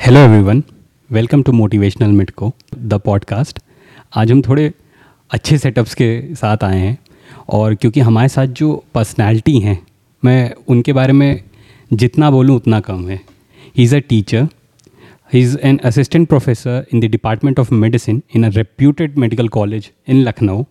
Hello everyone welcome to motivational मिटको the podcast आज हम थोड़े अच्छे सेटअप्स के साथ आए हैं और क्योंकि हमारे साथ जो पर्सनैलिटी हैं, मैं उनके बारे में जितना बोलूँ उतना कम है। He is a teacher he is an assistant professor in the department of medicine in a reputed medical college in Lucknow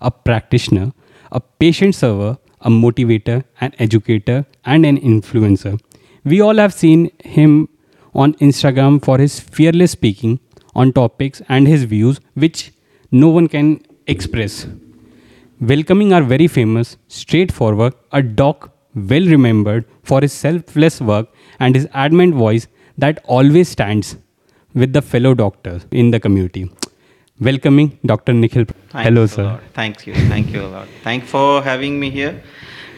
a practitioner a patient server a motivator an educator and an influencer we all have seen him on Instagram for his fearless speaking on topics and his views, which no one can express. Welcoming our very famous, straightforward, a doc well remembered for his selfless work and his adamant voice that always stands with the fellow doctors in the community. Welcoming Dr. Nikhil. Thanks Hello, sir. Thank you. Thank you a lot. Thanks for having me here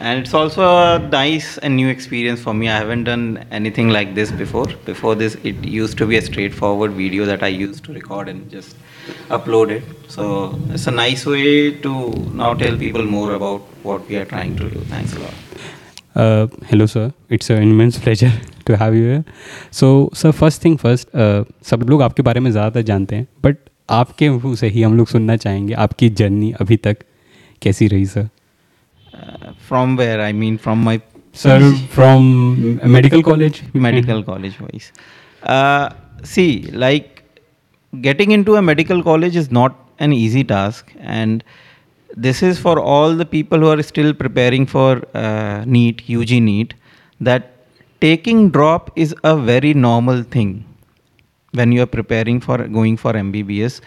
And it's also a nice and new experience for me. I haven't done anything like this before. Before this, it used to be a straightforward video that I used to record and just upload it. So it's a nice way to now tell people more about what we are trying to do. Thanks a lot. Uh, hello, sir. It's an immense pleasure to have you here. So, sir, first thing first, uh, सब लोग आपके बारे में ज़्यादा जानते हैं but आपके मुंह से ही हम लोग सुनना चाहेंगे आपकी जर्नी अभी तक कैसी रही sir Uh, from where? I mean from my sir from medical college? Medical college wise. Uh, see like getting into a medical college is not an easy task and this is for all the people who are still preparing for uh, NEET ug NEET that taking drop is a very normal thing when you are preparing for going for mbbs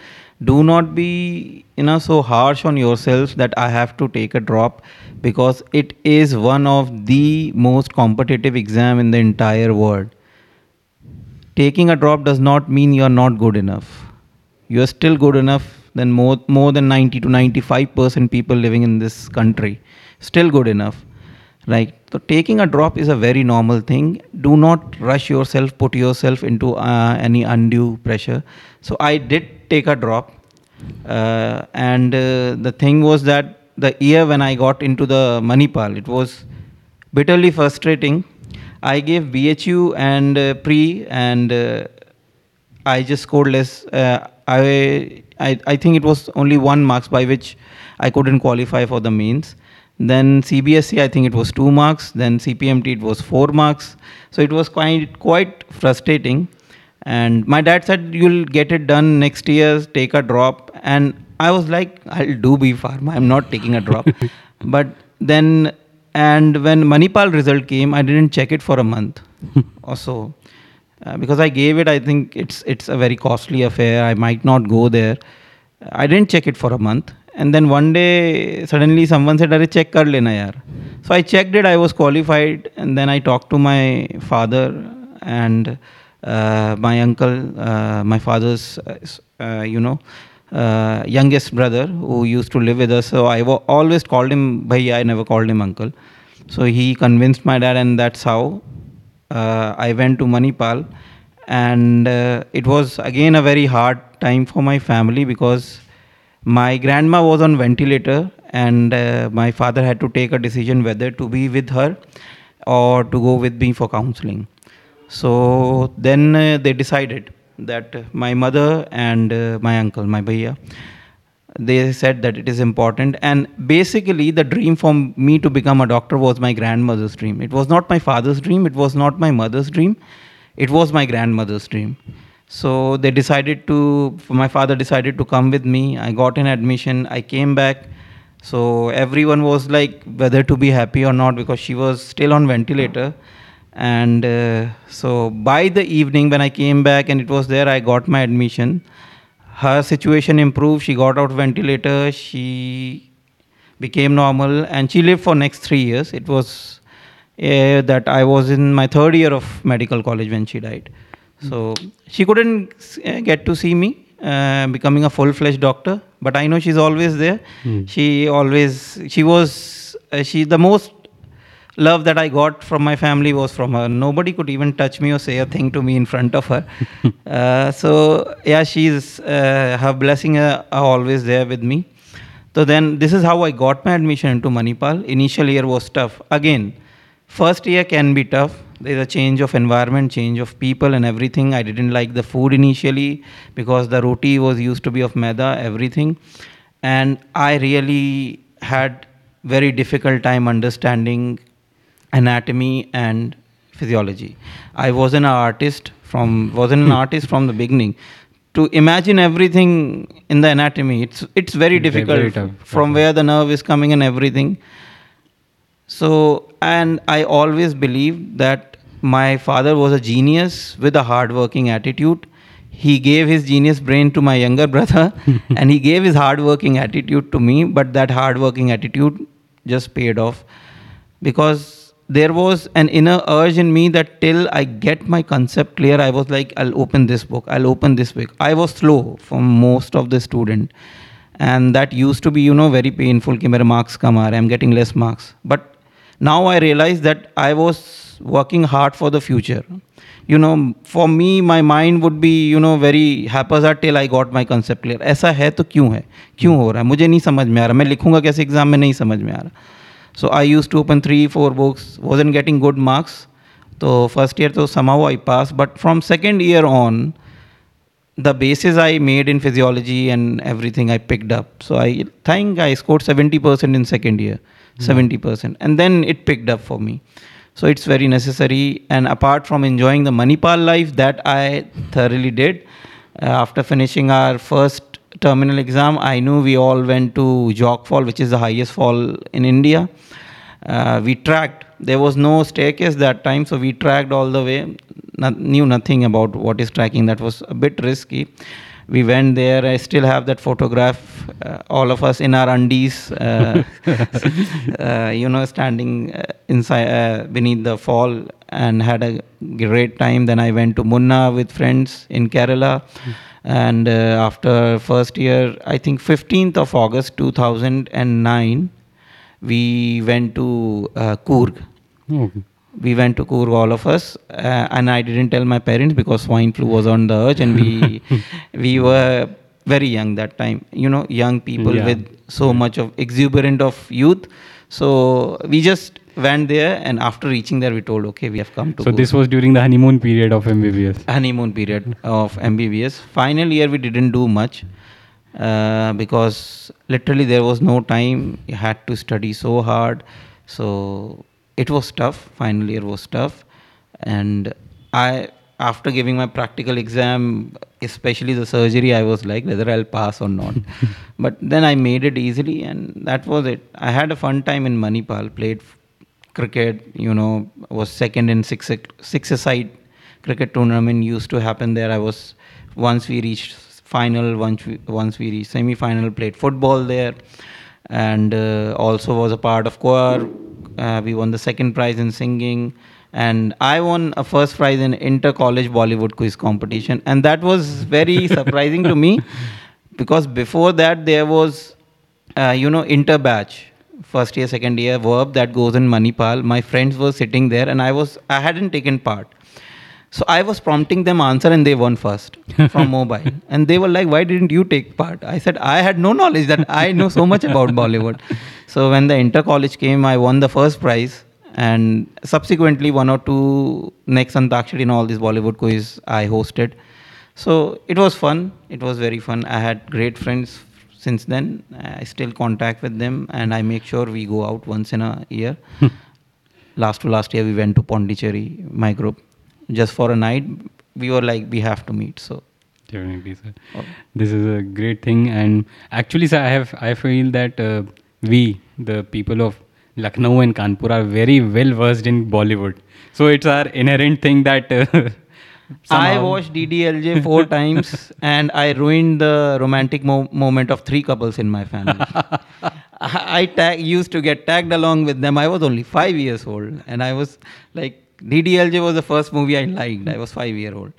do not be you know so harsh on yourself that I have to take a drop because it is one of the most competitive exam in the entire world. Taking a drop does not mean you are not good enough. You are still good enough than more more than 90 to 95 percent people living in this country. Still good enough right so taking a drop is a very normal thing do not rush yourself put yourself into uh, any undue pressure so i did take a drop uh, and uh, the thing was that the year when i got into the manipal it was bitterly frustrating i gave bhu and uh, pre and uh, I just scored less. Uh, I, I I think it was only one marks by which I couldn't qualify for the mains. Then CBSE, I think it was two marks. Then CPMT, it was four marks. So it was quite quite frustrating. And my dad said, "You'll get it done next year. Take a drop." And I was like, "I'll do B Pharma. I'm not taking a drop." but then, and when Manipal result came, I didn't check it for a month or so uh, because I gave it. I think it's it's a very costly affair. I might not go there. I didn't check it for a month, and then one day suddenly someone said, "Arey check kar lena yaar." So I checked it. I was qualified, and then I talked to my father and my uncle, uh, my father's, uh, uh, you know. Uh, youngest brother who used to live with us so i wa- always called him bhaiya i never called him uncle so he convinced my dad and that's how uh, I went to Manipal, and uh, it was again a very hard time for my family because my grandma was on ventilator, and uh, my father had to take a decision whether to be with her or to go with me for counseling. So then uh, they decided that my mother and uh, my uncle, my bhaiya, they said that it is important. And basically the dream for me to become a doctor was my grandmother's dream. It was not my father's dream. It was not my mother's dream. It was my grandmother's dream. So they decided to my father decided to come with me. I got an admission. I came back. So everyone was like whether to be happy or not because she was still on ventilator and uh, so by the evening when i came back and it was there i got my admission. Her situation improved. She got out ventilator. She became normal and she lived for next 3 years. It was uh, that i was in my third year of medical college when she died. So she couldn't uh, get to see me uh, becoming a full fledged doctor. But i know she's always there. She always she was uh, she the most love that I got from my family was from her. Nobody could even touch me or say a thing to me in front of her. uh, so yeah, she's uh, her blessing uh, are always there with me. So then this is how I got my admission into Manipal. Initial year was tough. Again, first year can be tough. there's a change of environment change of people and everything i didn't like the food initially because the roti was used to be of maida everything and i really had very difficult time understanding anatomy and physiology i wasn't an artist from wasn't an hmm. artist from the beginning to imagine everything in the anatomy it's it's very Very difficult tough. from where the nerve is coming and everything so, and I always believed that my father was a genius with a hard-working attitude. He gave his genius brain to my younger brother, and he gave his hard-working attitude to me. But that hard-working attitude just paid off because there was an inner urge in me that till I get my concept clear, I was like, I'll open this book, I'll open this book. I was slow for most of the student, and that used to be, you know, very painful. कि मेरे marks कम आ रहे हैं, I'm getting less marks. But now I realize that I was working hard for the future. You know, for me, my mind would be, you know, very haphazard till I got my concept clear. ऐसा है तो क्यों है क्यों हो रहा है मुझे नहीं समझ में आ रहा मैं लिखूंगा कैसे एग्जाम में नहीं समझ में आ रहा so I used to open three, four books, wasn't getting good marks. So first year, so somehow I passed. But from second year on, the basis I made in physiology and everything I picked up. So I think I scored 70% in second year, mm. 70%. And then it picked up for me. So it's very necessary. And apart from enjoying the Manipal life that I thoroughly did, uh, after finishing our first terminal exam, I knew we all went to Jog Fall, which is the highest fall in India. Uh, we tracked. There was no staircase that time, so we tracked all the way. Not, knew nothing about what is tracking. That was a bit risky. We went there. I still have that photograph. Uh, all of us in our undies, uh, uh, you know, standing uh, inside uh, beneath the fall, and had a great time. Then I went to Munnar with friends in Kerala. And uh, after first year, I think 15th of August 2009, we went to Coorg. We went to Coorg, all of us, uh, and I didn't tell my parents because swine flu was on the urge, and we we were very young that time. You know, young people Yeah. with so much of exuberant of youth. So we just went there, and after reaching there, we told, okay, we have come to. So this was during the honeymoon period of MBBS. honeymoon period of MBBS. Final year we didn't do much uh, because literally there was no time. You had to study so hard, so it was tough. Final year was tough, and I after giving my practical exam, especially the surgery, I was like whether I'll pass or not. but then I made it easily, and that was it. I had a fun time in Manipal. Played cricket, you know, was second in six six side cricket tournament used to happen there. I was once we reached final, once we once we reached semi final, played football there, and uh, also was a part of choir. Uh, we won the second prize in singing, and I won a first prize in inter college Bollywood quiz competition, and that was very surprising to me. Because before that there was uh, you know inter batch first year second year verb that goes in manipal. My friends were sitting there and i was i hadn't taken part so i was prompting them answer and they won first from mobile and they were like why didn't you take part i said i had no knowledge that i know so much about bollywood so when the inter college came i won the first prize and subsequently one or two next antakshari in all these bollywood quiz i hosted so it was fun. It was very fun. I had great friends since then. I still contact with them, and I make sure we go out once in a year. last to last year, we went to Pondicherry, my group, just for a night. We were like, we have to meet. So Definitely, sir. Oh. This is a great thing, and actually, sir, I have I feel that uh, we, the people of Lucknow and Kanpur, are very well versed in Bollywood. So it's our inherent thing that. Uh, I watched DDLJ four times, and I ruined the romantic mo- moment of three couples in my family. I I tag, used to get tagged along with them. I was only five years old, and I was like, DDLJ was the first movie I liked. I was five year old,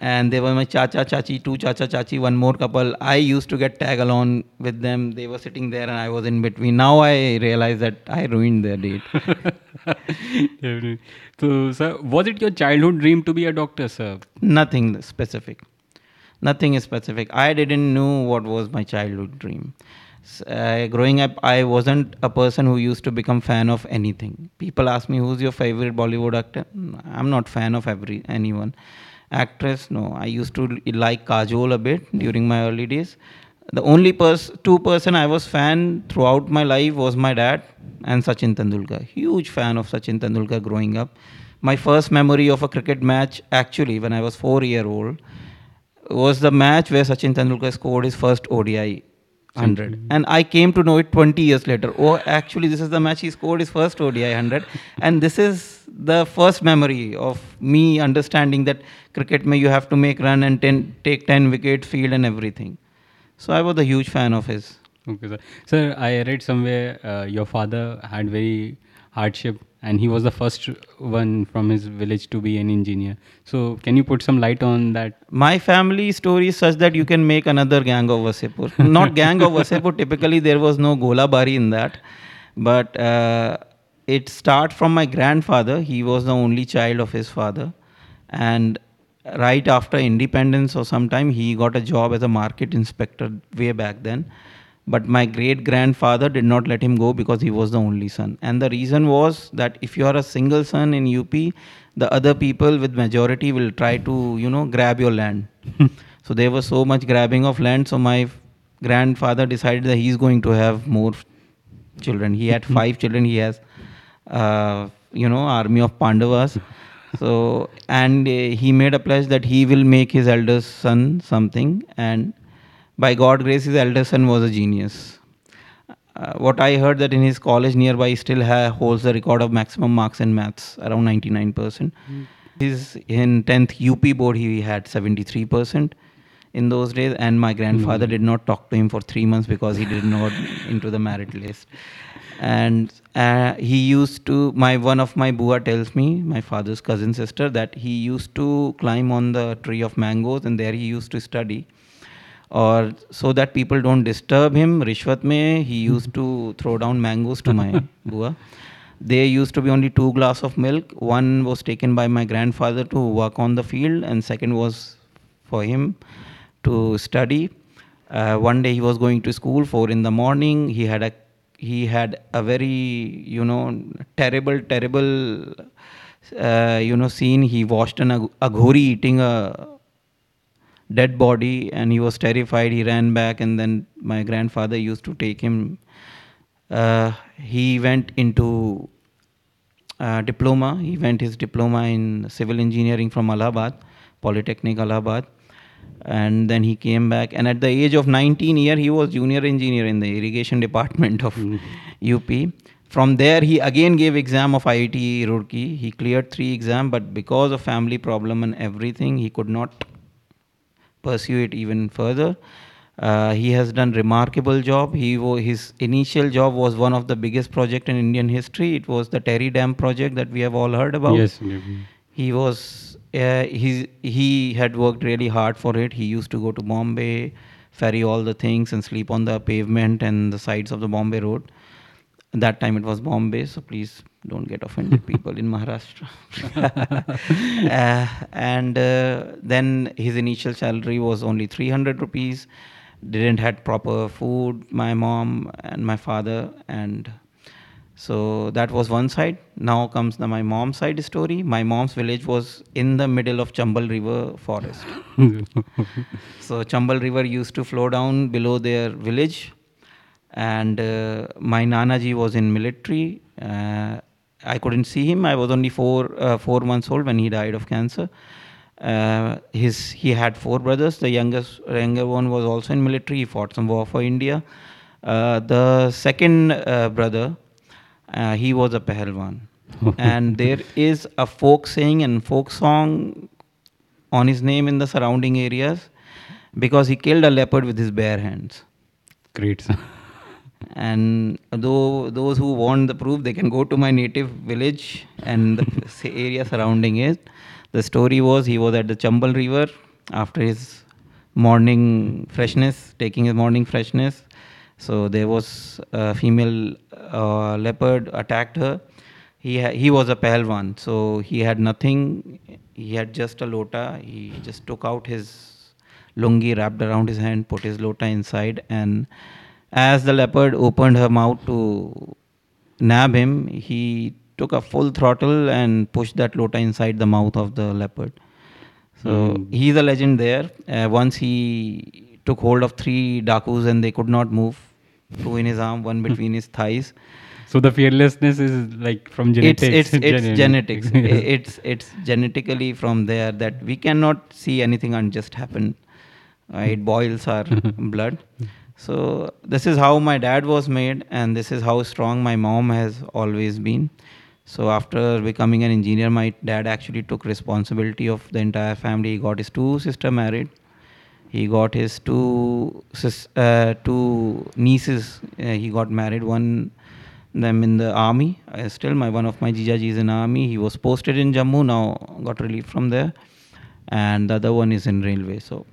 and they were my chacha chachi, two chacha chachi, one more couple. I used to get tag along with them. They were sitting there, and I was in between. Now I realize that I ruined their date. Definitely. So, sir, was it your childhood dream to be a doctor, sir? Nothing specific. Nothing is specific. I didn't know what was my childhood dream. Uh, growing up, I wasn't a person who used to become fan of anything. People ask me, "Who's your favorite Bollywood actor?" Mm, I'm not fan of every anyone. Actress, no. I used to like Kajol a bit during my early days. The only pers- two person I was fan throughout my life was my dad and Sachin Tendulkar. Huge fan of Sachin Tendulkar growing up. My first memory of a cricket match, actually, when I was four year old, was the match where Sachin Tendulkar scored his first ODI 100. And I came to know it 20 years later. Oh, actually, this is the match he scored his first ODI 100. and this is the first memory of me understanding that cricket may you have to make run and ten, take 10 wickets, field and everything. So I was a huge fan of his. Okay, sir. Sir, I read somewhere uh, your father had very hardship and he was the first one from his village to be an engineer. So, can you put some light on that? My family story is such that you can make another gang of Wasseypur. Not gang of Wasseypur, typically there was no Golabari in that. But uh, it starts from my grandfather. He was the only child of his father. And right after independence or sometime, he got a job as a market inspector way back then. But my great grandfather did not let him go because he was the only son. And the reason was that if you are a single son in UP, the other people with majority will try to, you know, grab your land. so there was so much grabbing of land. So my grandfather decided that he's going to have more children. He had five children. He has, uh, you know, army of Pandavas. So and uh, he made a pledge that he will make his eldest son something. And by God grace, his eldest son was a genius. Uh, what I heard that in his college nearby, he still ha- holds the record of maximum marks in maths, around 99%. His in 10th UP board, he had 73% in those days, and my grandfather did not talk to him for three months because he did not into the merit list. And uh, he used to my one of my bua tells me, my father's cousin sister, that he used to climb on the tree of mangoes, and there he used to study or so that people don't disturb him rishwat mein he used to throw down mangoes to my bua. There used to be only two glass of milk. One was taken by my grandfather to work on the field and second was for him to study. Uh, one day he was going to school four in the morning. He had a he had a very you know terrible terrible uh, you know scene. He watched an ag- aghori eating a dead body and he was terrified. He ran back and then my grandfather used to take him. Uh, he went into uh, diploma. He went his diploma in civil engineering from allahabad polytechnic allahabad. And then he came back. And at the age of 19 year he was junior engineer in the irrigation department of up from there he again gave exam of iit roorkee. He cleared three exam but because of family problem and everything he could not pursue it even further. Uh, he has done remarkable job. He wo- his initial job was one of the biggest project in Indian history. It was the Tehri Dam project that we have all heard about. Yes. maybe. He was uh, he he had worked really hard for it. He used to go to Bombay, ferry all the things, and sleep on the pavement and the sides of the Bombay road. That time it was Bombay, so please don't get offended, people in Maharashtra. uh, and uh, then his initial salary was only 300 rupees. Didn't had proper food. My mom and my father and so that was one side. Now comes the my mom's side story. My mom's village was in the middle of Chambal River forest. so Chambal River used to flow down below their village, and uh, my Nanaji was in military. Uh, I couldn't see him. I was only four uh, four months old when he died of cancer. Uh, his he had four brothers. The youngest younger one was also in military. He fought some war for India. Uh, the second uh, brother, uh, he was a Pahalwan. and there is a folk saying and folk song on his name in the surrounding areas because he killed a leopard with his bare hands. Great. And though those who want the proof, they can go to my native village and the area surrounding it. The story was he was at the Chambal River after his morning freshness, taking his morning freshness. So there was a female uh, leopard attacked her. He he was a Pahalwan, so he had nothing. He had just a lota. He just took out his lungi, wrapped around his hand, put his lota inside, and as the leopard opened her mouth to nab him, he took a full throttle and pushed that lota inside the mouth of the leopard. So Mm. he's a legend there. Uh, once he took hold of three dakus and they could not move, two in his arm, one between his thighs. So the fearlessness is like from genetics. It's it's it's genetics. Yes. it's it's genetically from there that we cannot see anything unjust happen. Uh, it boils our blood. So this is how my dad was made, and this is how strong my mom has always been. So after becoming an engineer, my dad actually took responsibility of the entire family. He got his two sister married. He got his two uh, two nieces. Uh, he got married. One them in the army. Uh, still, my one of my jijaji is in army. He was posted in Jammu. Now got relieved from there, and the other one is in railway. So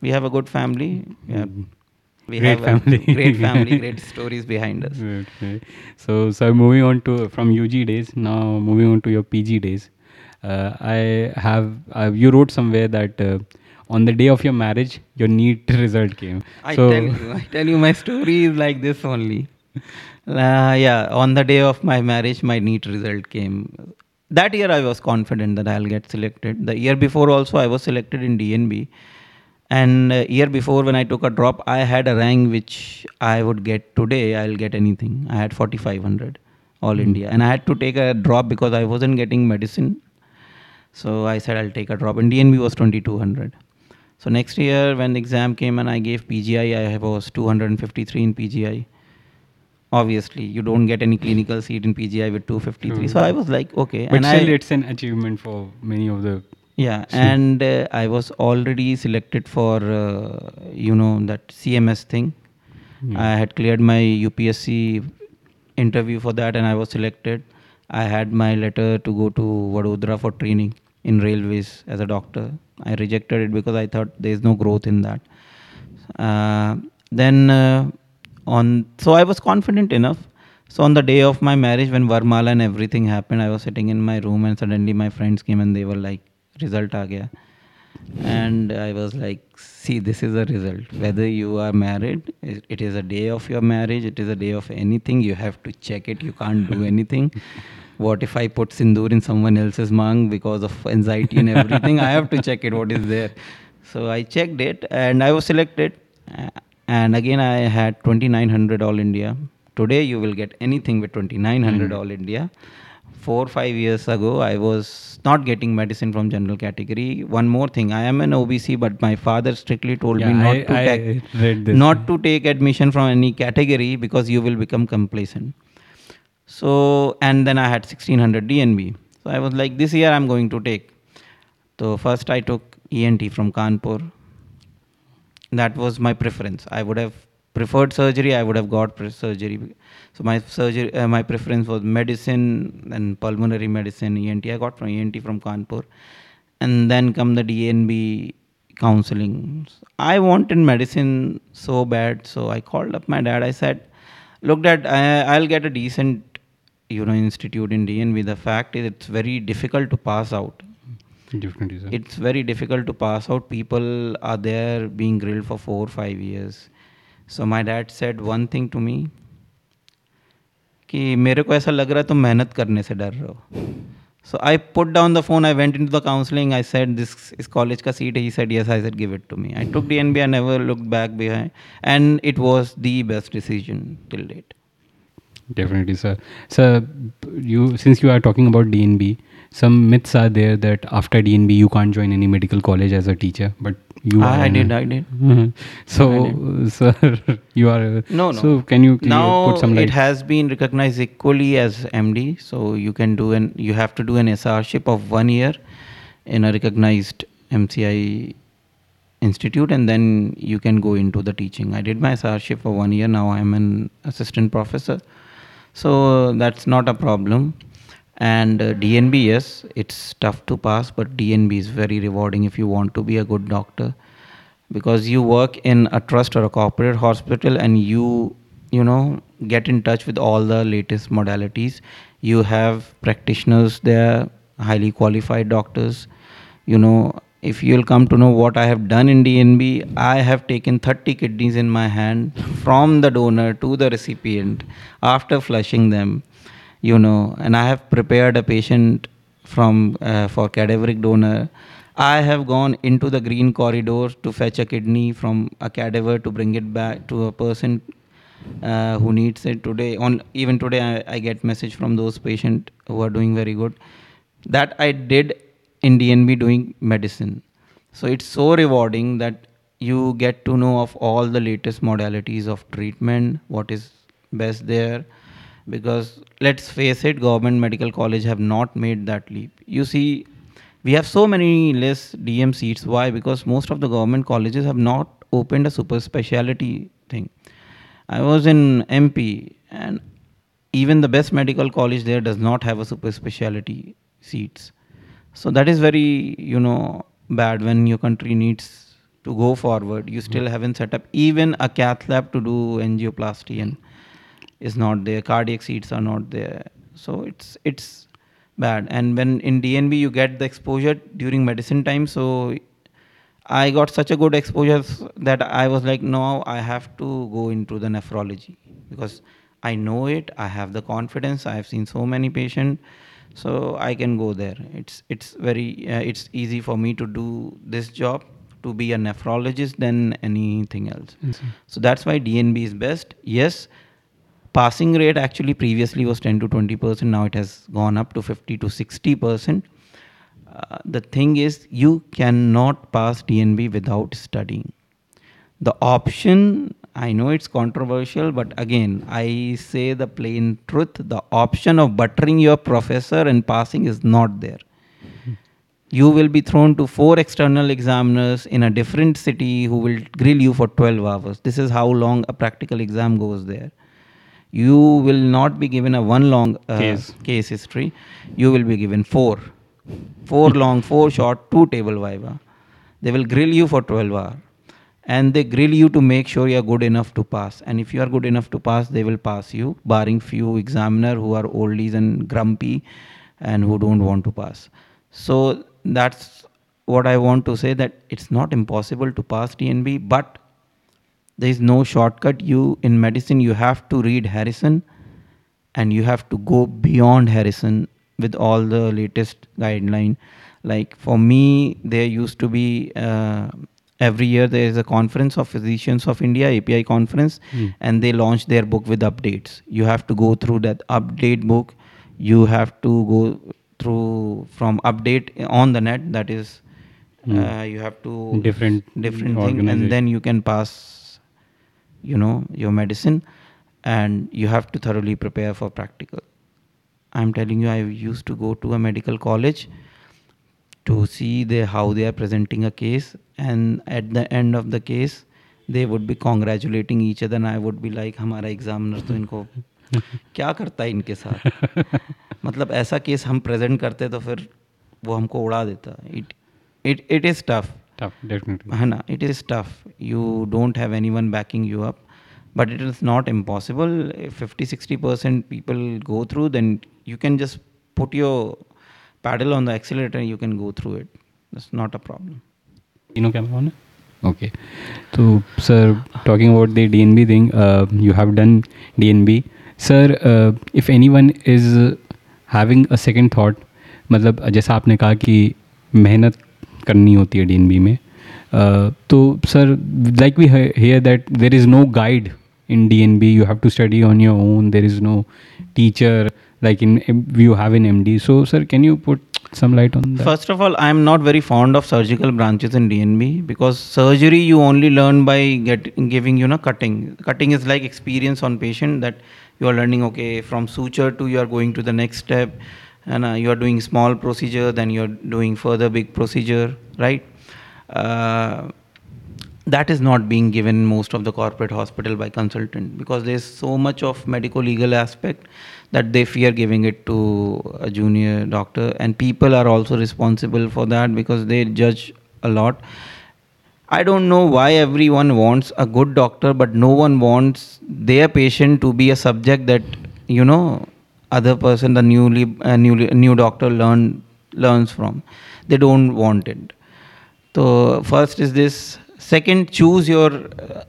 we have a good family. Yeah. We Great have family. Great family. Great stories behind us. Okay. So, so moving on to from UG days, now moving on to your PG days. Uh, I have uh, you wrote somewhere that uh, on the day of your marriage, your NEET result came. I so, tell you, I tell you, my story is like this only. Uh, yeah, on the day of my marriage, my NEET result came. That year, I was confident that I'll get selected. The year before, also, I was selected in DNB. And uh, year before, when I took a drop, I had a rank which I would get today. I'll get anything. I had 4500 all India, and I had to take a drop because I wasn't getting medicine. So I said I'll take a drop. And DNB was 2200. So next year, when the exam came and I gave PGI, I was 253 in PGI. Obviously, you don't get any clinical seat in PGI with 253. True. So I was like, okay. but and still, I, it's an achievement for many of the. Yeah, and uh, I was already selected for, uh, you know, that CMS thing. I had cleared my UPSC interview for that and I was selected. I had my letter to go to Vadodara for training in railways as a doctor. I rejected it because I thought there is no growth in that. Uh, then uh, on, so I was confident enough. So on the day of my marriage, when Varmala and everything happened, I was sitting in my room and suddenly my friends came and they were like, "Result aa gaya." and i was like see this is a result. Whether you are married it is a day of your marriage it is a day of anything you have to check it you can't do anything. What if i put sindoor in someone else's mang because of anxiety and everything? I have to check it what is there? So i checked it and i was selected. And again i had 2900 all india. Today you will get anything with 2900 hmm. all india four five years ago i was not getting medicine from general category. One more thing i am an obc but my father strictly told Yeah, me not I- to I take not to take admission from any category because you will become complacent. So and then i had 1600 dnb so i was like this year i'm going to take. So first i took ent from kanpur. That was my preference. I would have preferred surgery i would have got surgery. So my surgery uh, my preference was medicine and pulmonary medicine ent i got from ent from kanpur. And then come the dnb counseling. I wanted medicine so bad so i called up my dad. I said look dad I, i'll get a decent you know institute in dnb the fact is it's very difficult to pass out. Definitely, sir. it's very difficult to pass out. People are there being grilled for four or five years so my dad said one thing to me कि मेरे को ऐसा लग रहा है तुम मेहनत करने से डर रहे हो so I put down the phone I went in to the counselling I said this इस कॉलेज का सीट है ही said yes I said give it to me I took D N B I never look back behind and it was the best decision till date Definitely, sir. Sir, you since you are talking about DNB, some myths are there that after DNB you can't join any medical college as a teacher, but you are. I did, I did. So, I sir, you are. No, no. So, can you clear- now put some light? it has been recognized equally as MD. So you can do an you have to do an SRship of one year in a recognized MCI institute, and then you can go into the teaching. I did my SRship for one year. Now I'm an assistant professor, so that's not a problem. And uh, DNB, yes, it's tough to pass, but DNB is very rewarding if you want to be a good doctor. Because you work in a trust or a corporate hospital and you you know get in touch with all the latest modalities. You have practitioners there highly qualified doctors. You know if you'll come to know what I have done in DNB, I have taken 30 kidneys in my hand from the donor to the recipient after flushing them, you know, and I have prepared a patient from uh, for cadaveric donor. I have gone into the green corridor to fetch a kidney from a cadaver to bring it back to a person uh, who needs it today. On even today, I, I get message from those patient who are doing very good. That I did in DNB doing medicine. So it's so rewarding that you get to know of all the latest modalities of treatment, what is best there. Because let's face it, government medical college have not made that leap. You see, we have so many less DM seats. Why? Because most of the government colleges have not opened a super specialty thing. I was in MP, and even the best medical college there does not have a super specialty seats. So that is very, you know, bad when your country needs to go forward. You still hmm. haven't set up even a cath lab to do angioplasty and is not there. Cardiac seats are not there. So it's it's bad. And when in DNB you get the exposure during medicine time, so I got such a good exposure that I was like, no, I have to go into the nephrology because I know it. I have the confidence. I have seen so many patients, so I can go there. It's it's very uh, it's easy for me to do this job to be a nephrologist than anything else. So that's why DNB is best. Yes, passing rate actually previously was 10 to 20 percent. Now it has gone up to 50 to 60 percent uh, the thing is you cannot pass DNB without studying. The option, I know it's controversial, but again, I say the plain truth the option of buttering your professor and passing is not there. You will be thrown to four external examiners in a different city who will grill you for 12 hours. This is how long a practical exam goes there. You will not be given a one long uh, Case. case history, you will be given four four long, four short, two table viva. They will grill you for 12 hours. And they grill you to make sure you are good enough to pass. And if you are good enough to pass, they will pass you, barring few examiner who are oldies and grumpy and who don't want to pass. So that's what I want to say that it's not impossible to pass DNB, but there is no shortcut. You in medicine you have to read Harrison and you have to go beyond Harrison with all the latest guideline like for me there used to be uh, every year there is a conference of physicians of india api conference Hmm. and they launch their book with updates you have to go through that update book you have to go through from update on the net that is Hmm. uh, you have to Different different thing and then you can pass you know your medicine and you have to thoroughly prepare for practical i'm telling you i used to go to a medical college to see they how they are presenting a case and at the end of the case they would be congratulating each other and i would be like हमारा examiner तो इनको क्या करता है इनके साथ मतलब ऐसा केस हम प्रेजेंट करते तो फिर वो हमको उड़ा देता it it it is tough tough definitely. है ना? It is tough you don't have anyone backing you up but it is not impossible fifty sixty percent people go through then you can just put your pedal on the accelerator you can go through it that's not a problem तीनों camera on okay तो sir talking about the D N B thing you have done D N B sir if anyone is having a second thought मतलब जैसा आपने कहा कि मेहनत करनी होती है डीएनबी में। तो sir like we hear that there is no guide in D N B you have to study on your own there is no teacher like in you have in M D so sir can you put some light on first of all I am not very fond of surgical branches in D N B because surgery you only learn by get giving you ना cutting cutting is like experience on patient that you are learning okay from suture to you are going to the next step and uh, you are doing small procedure, then you are doing further big procedure, right? Uh, that is not being given most of the corporate hospital by consultant because there's so much of medico legal aspect that they fear giving it to a junior doctor and people are also responsible for that because they judge a lot i don't know why everyone wants a good doctor but no one wants their patient to be a subject that you know other person the newly uh, newly new doctor learn learns from they don't want it So first is this. Second, choose your uh,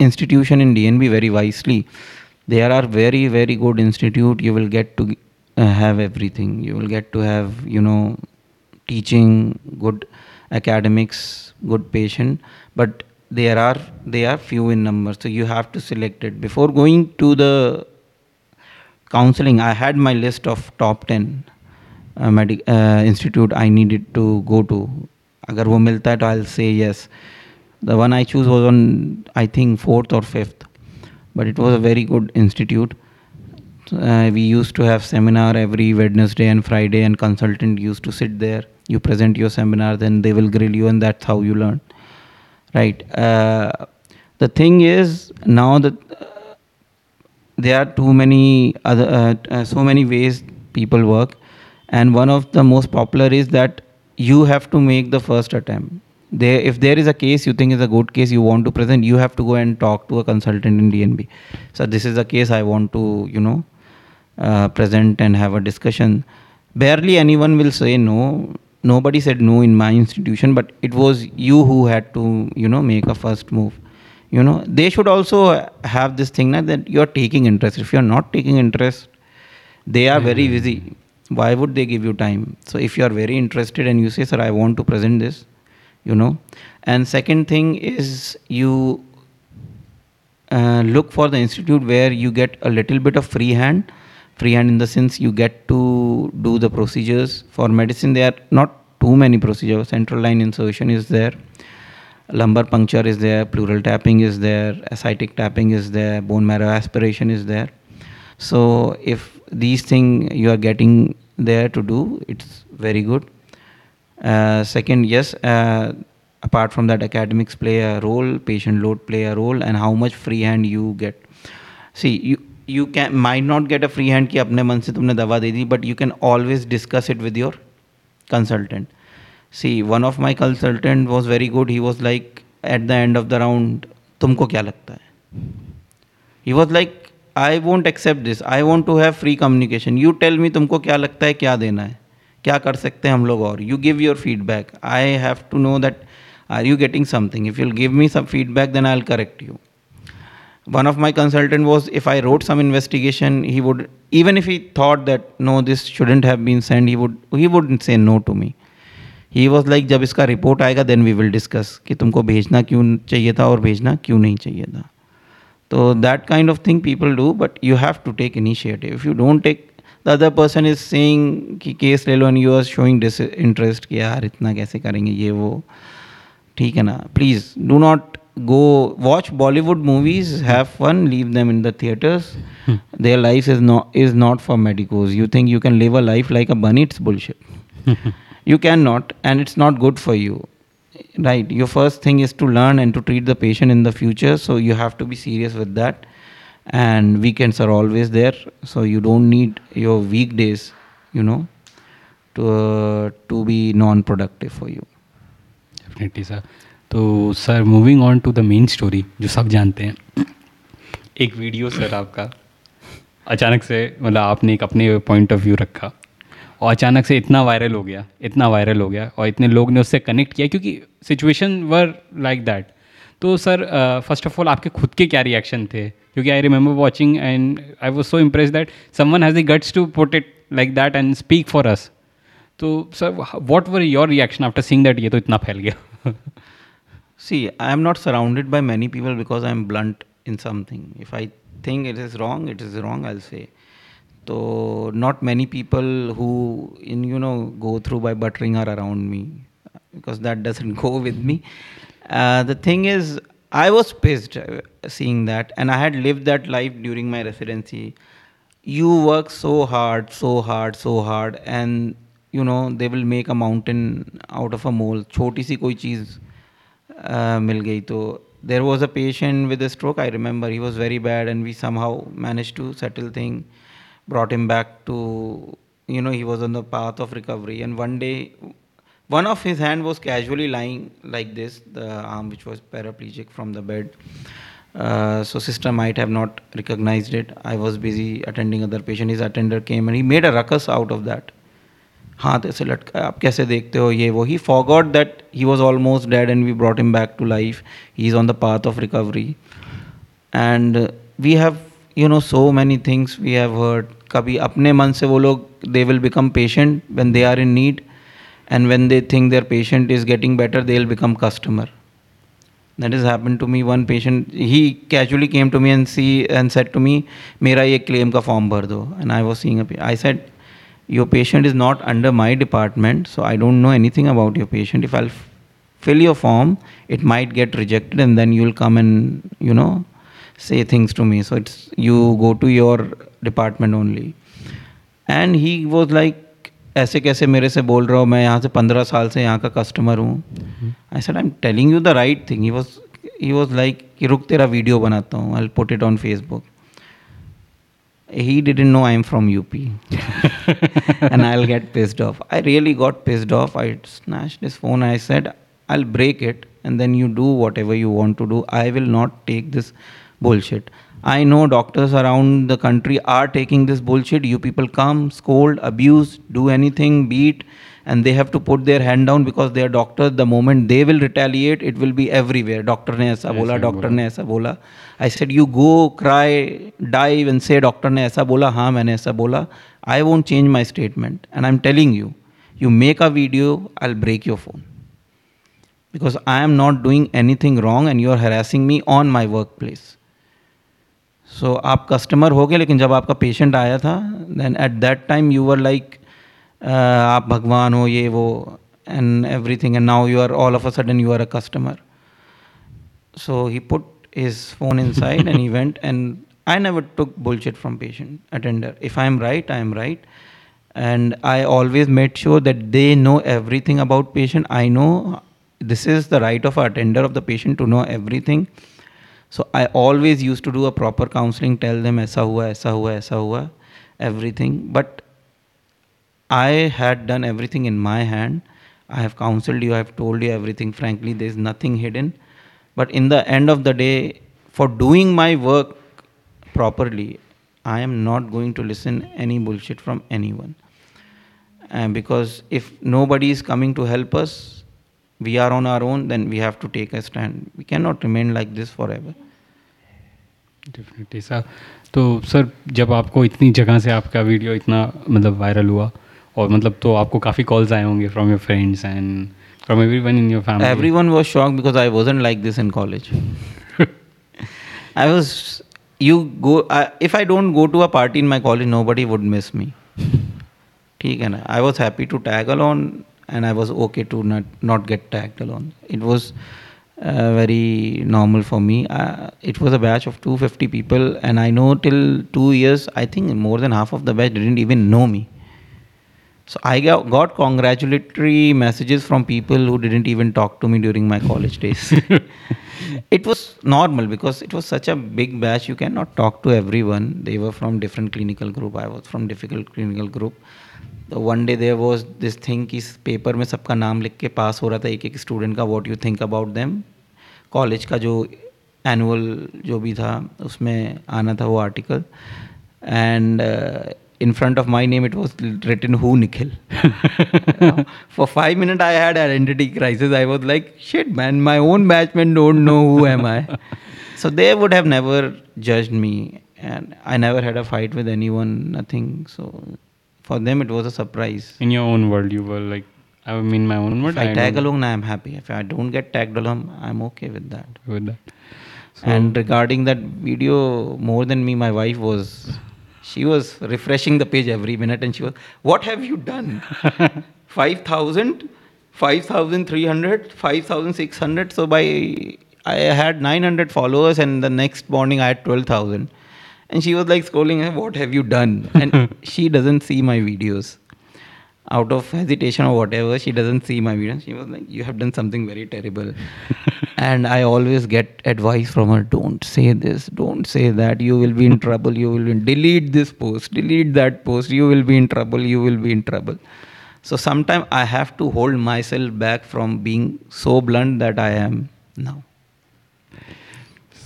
institution in DNB very wisely. There are very very good institute. You will get to uh, have everything. You will get to have you know teaching, good academics, good patient. But there are they are few in number. So you have to select it before going to the counseling. I had my list of top ten uh, medic, uh, institute I needed to go to. अगर वो मिलता है तो आई से yes the one I choose was on I think fourth और fifth but it was a very good institute. Uh, we used to have seminar every Wednesday and Friday, and consultant used to sit there. You present your seminar, then they will grill you, and that's how you learn. Right. Uh, the thing is now that uh, there are too many other, uh, uh, so many ways people work, and one of the most popular is that you have to make the first attempt. There if there is a case you think is a good case you want to present you have to go and talk to a consultant in dnb so this is a case i want to you know uh, present and have a discussion. Barely anyone will say no. Nobody said no in my institution but it was you who had to you know make a first move you know they should also have this thing that you're taking interest. If you're not taking interest they are very busy. Why would they give you time? So if you are very interested and you say sir i want to present this you know. And second thing is you uh, look for the institute where you get a little bit of free hand. Free hand in the sense you get to do the procedures. For medicine there are not too many procedures. Central line insertion is there lumbar puncture is there pleural tapping is there ascitic tapping is there bone marrow aspiration is there so if these things you are getting there to do it's very good uh, second, yes, uh, apart from that, academics play a role, patient load play a role, and how much free hand you get. See, you you can might not get a free hand कि अपने मन से तुमने दवा दे दी, but you can always discuss it with your consultant. See, one of my consultant was very good. He was like at the end of the round, तुमको क्या लगता है? He was like, I won't accept this. I want to have free communication. You tell me तुमको क्या लगता है क्या देना है क्या कर सकते हैं हम लोग और you give your feedback I have to know that are you getting something if you'll give me some feedback then I will correct you one of my consultant was if i wrote some investigation he would even if he thought that no this shouldn't have been sent he would he wouldn't say no to me He was like जब इसका report आएगा then we will discuss कि तुमको भेजना क्यों चाहिए था और भेजना क्यों नहीं चाहिए था। तो that kind of thing people do but you have to take initiative if you don't take the other person is saying कि केस ले लो and you are showing disinterest कि यार इतना कैसे करेंगे ये वो। ठीक है ना? Please do not go watch bollywood movies have fun leave them in the theaters. Their life is not is not for medicos. You think you can live a life like a bunny? It's bullshit. you cannot and it's not good for you right your first thing is to learn and to treat the patient in the future so you have to be serious with that and weekends are always there so you don't need your weekdays you know to uh, to be non productive for you definitely sir तो sir moving on to the main story जो सब जानते हैं एक video sir आपका अचानक से मतलब आपने एक अपने पॉइंट ऑफ व्यू रखा और अचानक से इतना वायरल हो गया, इतना वायरल हो गया और इतने लोग ने उससे कनेक्ट किया क्योंकि सिचुएशन वर लाइक दैट तो सर फ़र्स्ट ऑफ़ ऑल आपके खुद के क्या रिएक्शन थे? क्योंकि I remember watching and I was so impress that someone has the guts to put it like that and speak for us तो sir what were your reaction after seeing that ये तो इतना फैल गया? See, i am not surrounded by many people because i am blunt in something. If i think it is wrong, it is wrong, i'll say. so not many people who in you know go through by buttering are around me because that doesn't go with me uh, the thing is I was pissed uh, seeing that, and I had lived that life during my residency. You work so hard, so hard, so hard, and you know they will make a mountain out of a mole. छोटी सी कोई चीज़ uh, मिल गई तो there was a patient with a stroke. I remember he was very bad, and we somehow managed to settle thing, brought him back to you know he was on the path of recovery. And one day one of his hand was casually lying like this, the arm which was paraplegic from the bed. Uh, so sister might have not recognized it. I was busy attending other patient. His attender came and he made a ruckus out of that. हाथ ऐसे लटका है आप कैसे देखते हो ये वो he forgot that he was almost dead and we brought him back to life he is on the path of recovery and we have you know so many things we have heard कभी अपने मन से वो लोग they will become patient when they are in need and when they think their patient is getting better they will become customer that is happen to me one patient he casually came to me and see and said to me मेरा ये claim का form भर दो. And I was seeing I said your patient is not under my department so I don't know anything about your patient if I fill your form it might get rejected and then you will come and you know say things to me so it's you go to your department only and he was like ऐसे कैसे मेरे से बोल रहा हो मैं यहाँ से पंद्रह साल से यहाँ का कस्टमर हूँ I said I am telling you the right thing he was he was like कि रुक तेरा वीडियो बनाता हूँ I put it on Facebook he didn't know I'm from UP. and I'll get pissed off. I really got pissed off. I snatched his phone. I said, I'll break it and then you do whatever you want to do. I will not take this bullshit. I know doctors around the country are taking this bullshit. You people come, scold, abuse, do anything, beat, and they have to put their hand down because they are doctors. The moment they will retaliate, it will be everywhere. Doctor ne aisa bola, doctor ne aisa bola. I said, you go, cry, dive, and say, doctor ne aisa bola, ha, maine aisa bola. I won't change my statement. And I'm telling you, you make a video, I'll break your phone. Because I am not doing anything wrong and you are harassing me on my workplace so so, आप customer हो गए लेकिन जब आपका patient आया था then at that time you were like आप भगवान हो ये वो and every thing and now you are all of a sudden you are a customer so he put his phone inside and he went and I never took bullshit from patient attender. If I am right, I am right. And I always made sure that they know everything about patient. I know this is the right of a attender of the patient to know everything. So I always used to do a proper counseling, tell them aisa hua, aisa hua, aisa hua, everything. But I had done everything in my hand. I have counseled you, I have told you everything. Frankly, there is nothing hidden. But in the end of the day, for doing my work properly, I am not going to listen any bullshit from anyone. And because if nobody is coming to help us, we are on our own, then we have to take a stand. We cannot remain like this forever. Definitely sir तो sir जब आपको इतनी जगह से आपका video इतना मतलब viral हुआ और मतलब तो आपको काफ़ी कॉल्स आए होंगे from your friends and from everyone in your family everyone was shock because I was like this in college I was you go if I don't go to a party in my college nobody would miss me ठीक है ना? I was happy to tag alone and I was okay to not get tag alone it was uh, very normal for me. Uh, it was a batch of 250 people, and I know till two years, I think more than half of the batch didn't even know me. So I got, got congratulatory messages from people who didn't even talk to me during my college days. it was normal because it was such a big batch. You cannot talk to everyone. They were from different clinical group. I was from difficult clinical group. तो one day there was this thing कि paper में सबका नाम लिख के पास हो रहा था एक एक स्टूडेंट का what you think about them college का जो एनुअल जो भी था उसमें आना था वो article and in front of my name it was written who Nikhil for five minute I had identity crisis I was like shit man my own batchman don't know who am I so they would have never judged me and I never had a fight with anyone nothing so for them it was a surprise. In your own world, you were like, I mean, my own world. If I, I tag along, I'm happy. If I don't get tagged along, I'm okay with that. With that. So and regarding that video, more than me, my wife was, she was refreshing the page every minute, and she was, "What have you done? Five thousand, five thousand three hundred, five thousand six hundred. So by I had 900 followers, and the next morning I had 12,000 and she was like scrolling what have you done? And she doesn't see my videos. Out of hesitation or whatever she doesn't see my videos. She was like you have done something very terrible. And i always get advice from her don't say this don't say that. You will be in trouble. You will be in, delete this post delete that post. You will be in trouble. You will be in trouble. So sometimes i have to hold myself back from being so blunt that i am now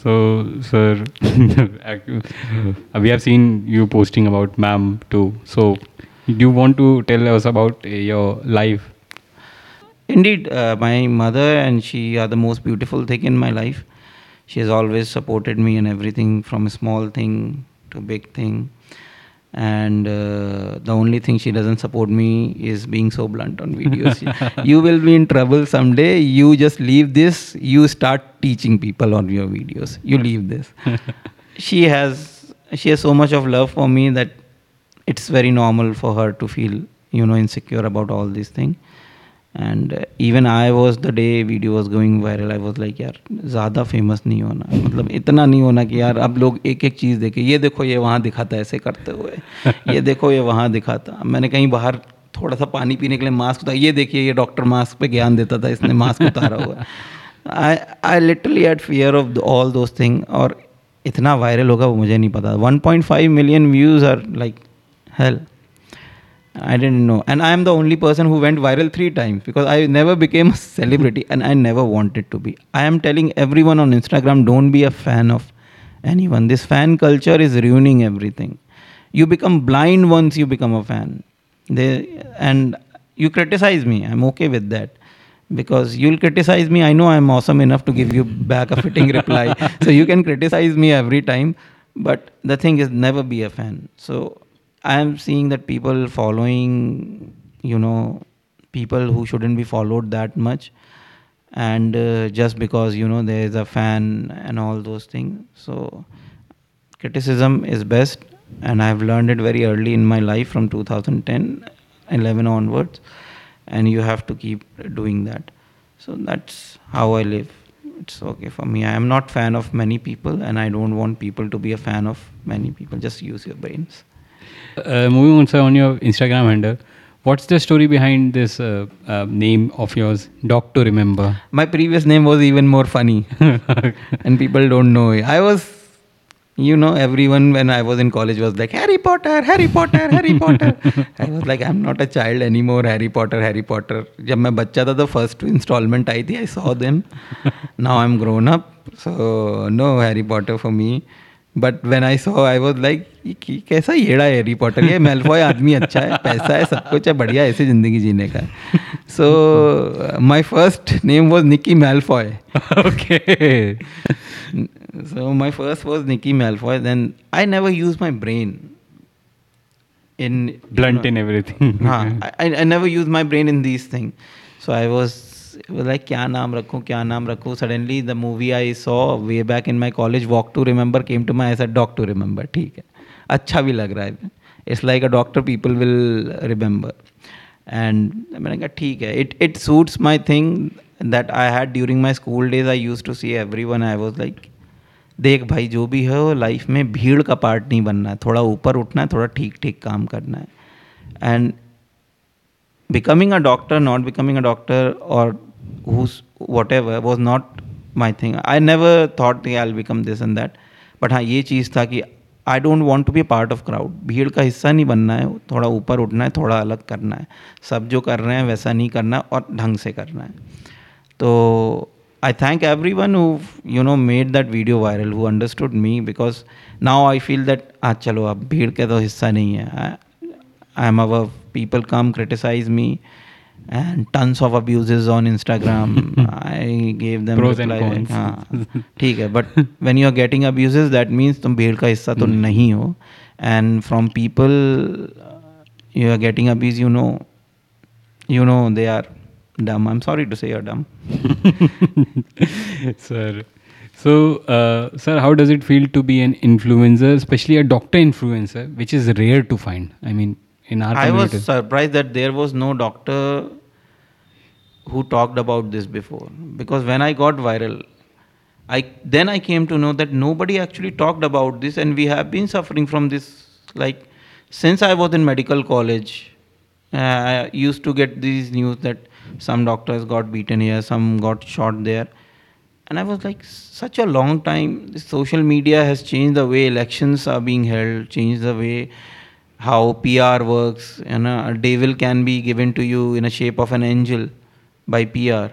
so, sir, we have seen you posting about MAM too. So, Do you want to tell us about uh, your life? Indeed, uh, my mother and she are the most beautiful thing in my life. She has always supported me in everything from a small thing to big thing. And uh, the only thing she doesn't support me is being so blunt on videos. you will be in trouble someday. You just leave this. You start teaching people on your videos. You leave this. she has she has so much of love for me that it's very normal for her to feel you know insecure about all these things and even I was the day video was going viral I was like यार ज़्यादा famous नहीं होना। मतलब इतना नहीं होना कि यार अब लोग एक एक चीज़ देखे ये देखो ये वहाँ दिखाता ऐसे करते हुए। ये देखो ये वहाँ दिखाता। मैंने कहीं बाहर थोड़ा सा पानी पीने के लिए मास्क उतारा। ये देखिए ये डॉक्टर मास्क पे ज्ञान देता था इसने मास्क उतारा हुआ। I I literally ate fear of all those thing और इतना वायरल होगा वो मुझे नहीं पता। 1.5 million views are like help I didn't know. And I am the only person who went viral three times because I never became a celebrity and I never wanted to be. I am telling everyone on Instagram don't be a fan of anyone. This fan culture is ruining everything. You become blind once you become a fan. They, and you criticize me. I'm okay with that because you'll criticize me. I know I'm awesome enough to give you back a fitting reply. So you can criticize me every time. But the thing is, never be a fan. So I am seeing that people following, you know, people who shouldn't be followed that much, and uh, just because you know there is a fan and all those things. So criticism is best, and I've learned it very early in my life from 2010, 11 onwards, and you have to keep doing that. So that's how I live. It's okay for me. I am not fan of many people, and I don't want people to be a fan of many people. Just use your brains. Uh, moving on, sir, on your Instagram handle, what's the story behind this uh, uh, name of yours, Doctor Remember? My previous name was even more funny, and people don't know. It. I was you know everyone when i was in college was like harry potter harry potter harry potter i was like i'm not a child anymore harry potter harry potter jab main bachcha tha the first installment i saw them now i'm grown up so no harry potter for me but when I saw I was like कैसा येड़ा है reporter ये Malfoy आदमी अच्छा है पैसा है सब कुछ है बढ़िया ऐसे ज़िंदगी जीने का so my first name was Nikki Malfoy so my first was Nikki Malfoy then I never use my brain in blunt in everything I never use my brain in this thing so I was like क्या नाम रखूँ, क्या नाम रखूँ? Suddenly the movie I saw way back in my college walk to remember came to my S a doc to remember ठीक है। अच्छा भी लग रहा है। It's like a doctor people will remember and मैंने कहा, ठीक है। It it suits my thing that I had during my school days I use to see everyone I was like देख भाई, जो भी है वो लाइफ में भीड़ का पार्ट नहीं बनना है। थोड़ा ऊपर उठना है, थोड़ा ठीक ठीक काम करना है। And becoming a doctor not becoming a doctor और who's, whatever was not my thing. I never thought कि I'll become this and that. But हाँ ये चीज़ था कि I don't want to be part of crowd भीड़ का हिस्सा नहीं बनना है, थोड़ा ऊपर उठना है, थोड़ा अलग करना है। सब जो कर रहे हैं, वैसा नहीं करना और ढंग से करना है। तो I thank everyone who you know made that video viral who understood me because now I feel that हाँ चलो अब भीड़ का तो हिस्सा नहीं है। I am our people, come criticize me. and tons of abuses on Instagram. I gave them Pros and reply, cons. हाँ, ठीक है but when you are getting abuses that means तुम भीड़ का हिस्सा तो नहीं हो and from people uh, you are getting abuse you know you know they are dumb I'm sorry to say you're dumb sir. So, uh, sir, how does it feel to be an influencer, especially a doctor influencer, which is rare to find? I mean, in our I was surprised that there was no doctor who talked about this before because when I got viral, I then I came to know that nobody actually talked about this, and we have been suffering from this like since I was in medical college. Uh, I used to get these news that some doctors got beaten here, some got shot there, and I was like, such a long time. This social media has changed the way elections are being held, changed the way how PR works. You know, a devil can be given to you in a shape of an angel by PR,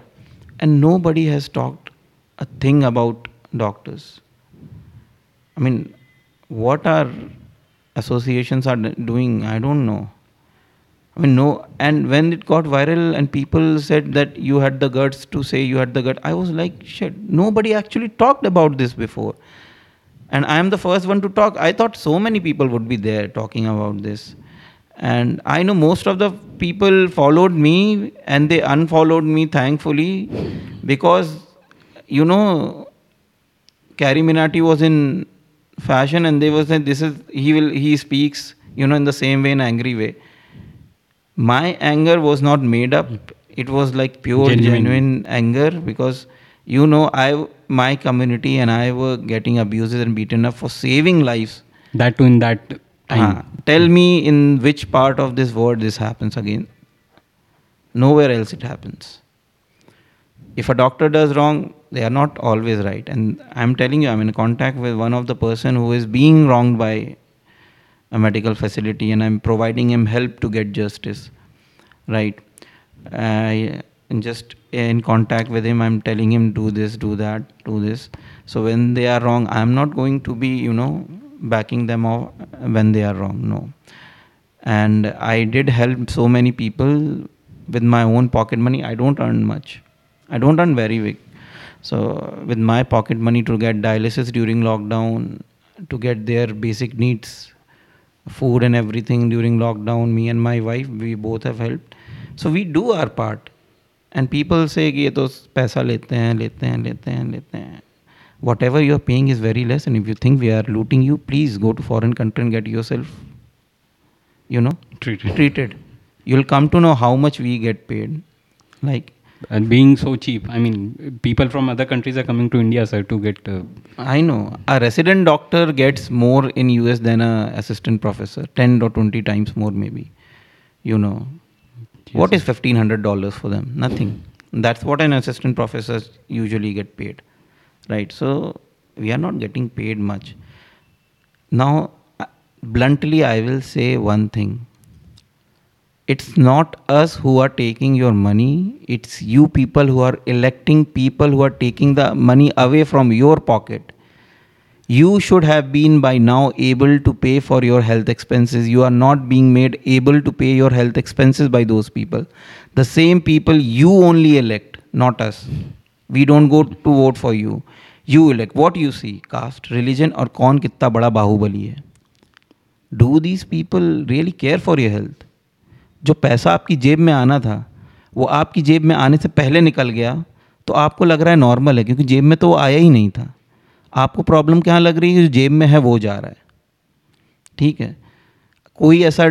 and nobody has talked a thing about doctors. I mean, what our associations are doing, I don't know. I mean, no. And when it got viral and people said that you had the guts to say you had the gut, I was like, shit, nobody actually talked about this before. And I am the first one to talk. I thought so many people would be there talking about this. And I know most of the people followed me and they unfollowed me, thankfully, because, you know, CarryMinati was in fashion and they were saying, this is, he will, he speaks, you know, in the same way, in angry way my anger was not made up it was like pure Genuine. genuine, anger because you know i my community and i were getting abuses and beaten up for saving lives. That too in that time. Huh. tell me in which part of this world this happens again. Nowhere else it happens. If a doctor does wrong they are not always right. And i'm telling you i'm in contact with one of the person who is being wronged by a medical facility and i'm providing him help to get justice. Right. I, and just in contact with him i'm telling him do this do that do this. So when they are wrong i'm not going to be you know backing them off when they are wrong no. And i did help so many people with my own pocket money. I don't earn much. I don't earn very big. So with my pocket money to get dialysis during lockdown to get their basic needs food and everything during lockdown me and my wife we both have helped. So we do our part and people say कि ये तो पैसा लेते हैं लेते हैं लेते हैं लेते हैं whatever you are paying is very less and if you think we are looting you please go to foreign country and get yourself you know Treated. treated you'll come to know how much we get paid like And being so cheap, I mean, people from other countries are coming to India, sir, to get. Uh, I know a resident doctor gets more in US than a assistant professor, ten or twenty times more maybe. You know, what is fifteen hundred dollars for them? Nothing. That's what an assistant professor usually get paid, right? So we are not getting paid much. Now, uh, bluntly, I will say one thing. It's not us who are taking your money. It's you people who are electing people who are taking the money away from your pocket you should have been by now able to pay for your health expenses you are not being made able to pay your health expenses by those people the same people you only elect not us we don't go to vote for you you elect what you see caste religion और कौन कितना बड़ा बाहुबली है? Do these people really care for your health जो पैसा आपकी जेब में आना था, वो आपकी जेब में आने से पहले निकल गया तो आपको लग रहा है नॉर्मल है, क्योंकि जेब में तो वो आया ही नहीं था। आपको प्रॉब्लम क्या लग रही है? जो जेब में है वो जा रहा है। ठीक है? कोई ऐसा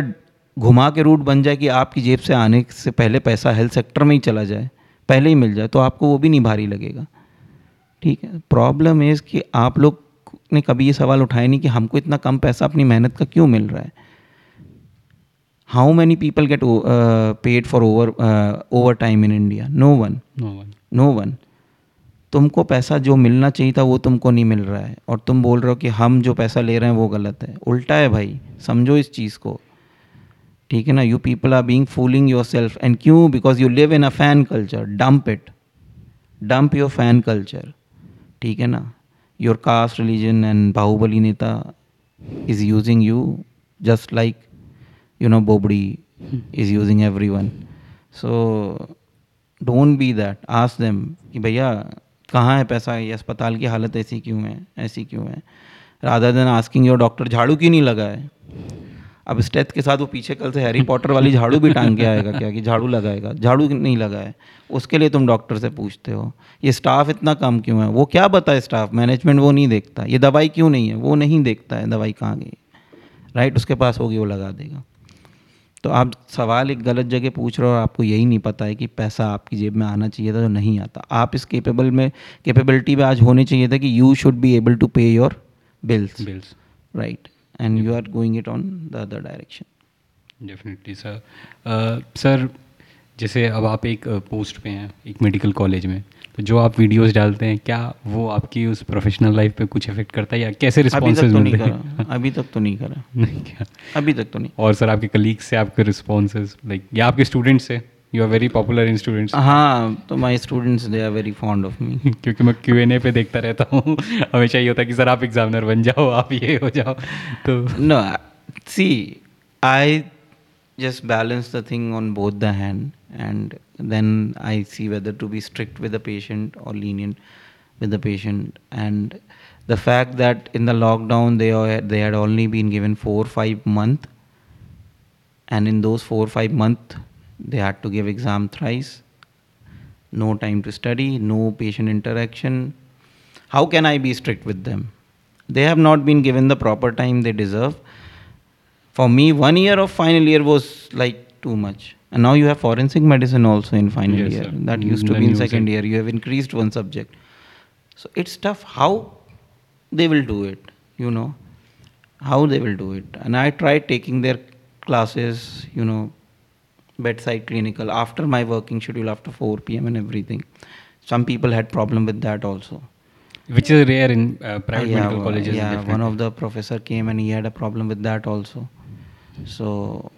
घुमा के रूट बन जाए कि आपकी जेब से आने से पहले पैसा हेल्थ सेक्टर में ही चला जाए पहले ही मिल जाए तो आपको वो भी नहीं भारी लगेगा। ठीक है? प्रॉब्लम इज़ कि आप लोग ने कभी ये सवाल उठाया नहीं कि हमको इतना कम पैसा अपनी मेहनत का क्यों मिल रहा है? How many people get paid for over overtime in India no one. No one तुमको पैसा जो मिलना चाहिए था, वो तुमको नहीं मिल रहा है। और तुम बोल रहे हो कि हम जो पैसा ले रहे हैं, वो गलत है। उल्टा है भाई, समझो इस चीज़ को। ठीक है ना? You people are being fooling yourself and क्यों? Because you live in a fan culture dump it dump your fan culture ठीक है ना? Your caste religion and Baahubali नेता is using you just like you know bobdi is using everyone. So, don't be that. Ask them कि, भैया कहाँ है पैसा? ये अस्पताल की हालत ऐसी क्यों है? ऐसी क्यों है? Rather than asking your doctor झाड़ू क्यों नहीं लगा है अब स्टेथ के साथ वो पीछे कल से हैरी पॉटर वाली झाड़ू भी टांग के आएगा क्या कि झाड़ू लगाएगा? झाड़ू नहीं लगा है उसके लिए तुम डॉक्टर से पूछते हो। ये स्टाफ इतना कम क्यों है? वो क्या बताए स्टाफ मैनेजमेंट वो नहीं देखता। ये दवाई क्यों नहीं है? वो नहीं देखता है दवाई कहाँ गई? राइट उसके पास होगी, वो लगा देगा। तो आप सवाल एक गलत जगह पूछ रहे हो और आपको यही नहीं पता है कि पैसा आपकी जेब में आना चाहिए था जो नहीं आता। आप इस केपेबल में कैपेबिलिटी में आज होने चाहिए था कि you should be able to pay your bills bills right and you are going it on the other direction definitely sir sir जैसे अब आप एक पोस्ट पे हैं एक मेडिकल कॉलेज में तो जो आप वीडियोस डालते हैं क्या वो आपकी उस प्रोफेशनल लाइफ पे कुछ इफ़ेक्ट करता है या कैसे अभी तक रिस्पॉन्सेज तो नहीं मिलते करा। हैं? अभी तक तो नहीं करा। नहीं क्या? अभी तक तो नहीं। और सर आपके कलीग से आपके रिस्पॉन्सेज लाइक या आपके स्टूडेंट्स से? You are very popular in students हाँ तो my students they are very fond of me क्योंकि मैं क्यू एन ए पे देखता रहता हूँ। हमेशा ये होता है कि सर आप एग्जामिनर बन जाओ आप ये हो जाओ। तो No, see I just balance the thing on both the hand. And then i see whether to be strict with the patient or lenient with the patient. And the fact that in the lockdown they they had only been given 4 or 5 month. And in those 4 or 5 month they had to give exam thrice. No time to study no patient interaction. How can i be strict with them? They have not been given the proper time they deserve. For me one year of final year was like too much and now you have forensic medicine also in final Yes, year. sir. that Mm, used to the be in second year. You have increased one subject. So it's tough how they will do it you know. How they will do it. And i tried taking their classes you know bedside clinical after my working schedule after 4 pm and everything. Some people had problem with that also. Which is rare in uh, private yeah, medical colleges. Yeah, one of the professor came and he had a problem with that also. So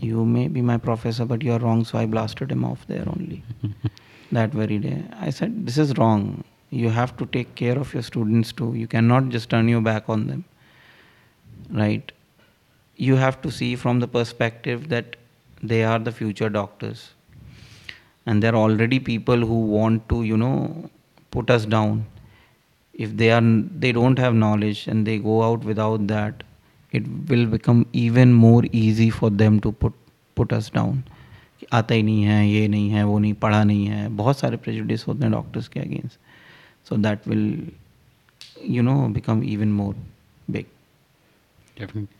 you may be my professor, but you're wrong. So I blasted him off there only that very day. I said, this is wrong. You have to take care of your students too. You cannot just turn your back on them. Right? You have to see from the perspective that they are the future doctors. And there are already people who want to, you know, put us down if they are they don't have knowledge and they go out without that it will become even more easy for them put put us down. कि आता ही नहीं है, ये नहीं है, वो नहीं, पढ़ा नहीं है। बहुत सारे प्रेजुडिस होते हैं डॉक्टर्स के against so that will you know become even more big Definitely.